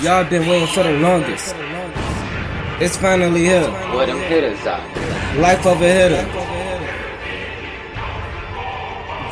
Y'all been waiting for the longest. It's finally here. Where them hitters at? Life Of A Hitta.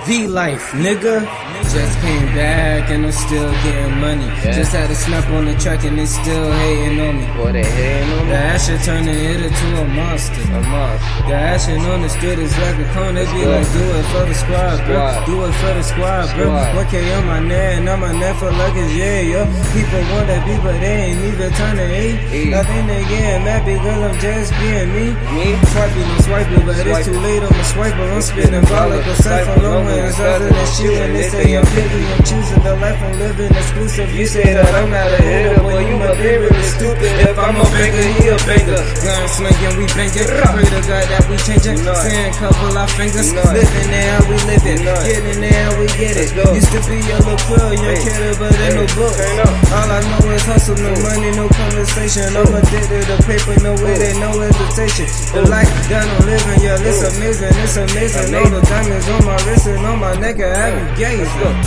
V life, nigga. Just came back and I'm still getting money. Yeah. Just had a snap on the track and they still hating on me. What they hating on The me. Asher turned a hitter to a monster. A monster. The action on the street is like a clone. They be like, do it for the squad, bro. Do it for the squad, bro. Squad. 1K on my neck, and on my neck for luggage, yeah, yo. People want that beat, but they ain't even turn to. I think they getting mad because I'm just being me. Me? Swiping and swiping, but it's too late. I'm a swiper. I'm spinning ball like a cipher. No other than shooting. They say I'm picky. I'm choosing the life I'm living exclusive. You say that I'm not a hitter, boy, you must be really stupid. If I'm a banger, he a banger. Gun slinging, we banging. Pray to God that we changing. Saying couple our fingers. Living there, we living. Getting there, we get it. Used to be a little girl, young kid, but ain't no Hey. books. Turn up. All I know is hustle, no money, no conversation. I'm addicted to paper, no way, they no hesitation. The life that I'm living, yeah, it's amazing, it's amazing. All the diamonds on my wrist and on my neck, I have you gazing.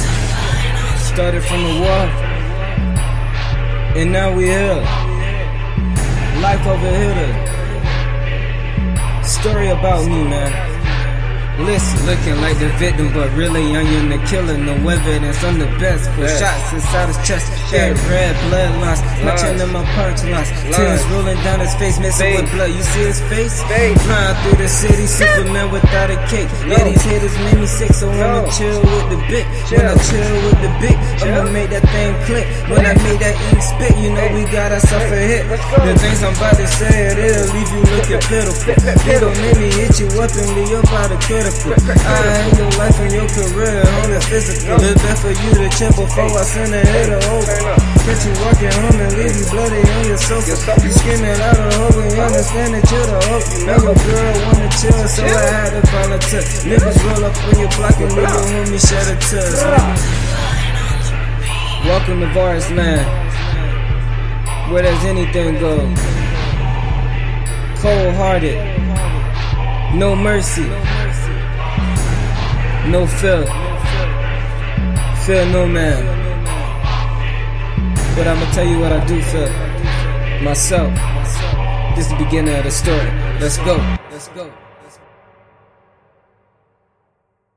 Started from the wall, and now we here. Life over here. Story about me, man. Listen, looking like the victim, but really I am the killer. No evidence, I'm the best. For Best. shots inside his chest, red, red blood lines, punching in my punch lines. Tears rolling down his face, mixing with blood. You see his face? Face. Flying through the city, Superman without a cape. Yeah, these haters made me sick, so I'ma No. chill with the big. When I chill with the big, I'ma make that thing click. When I make that ink spit, you know we got ourselves a hit. The things I'm about to say, it'll leave you looking pitiful. It don't make me hit you up and leave your body critical. I ain't physical. It's best for you to chill before I send a hitter over. Catch you walking home and leave you bloody on your sofa. You screaming out of hope and you understand that you're the hope. Now your girl wanna chill, so I had to volunteer. Niggas roll up on your block and your homie shed a tear. Welcome to Varis Land, where does anything go? Cold hearted, no mercy, no fear, fear no man. But I'ma tell you what I do feel myself. This is the beginning of the story. Let's go. Let's go.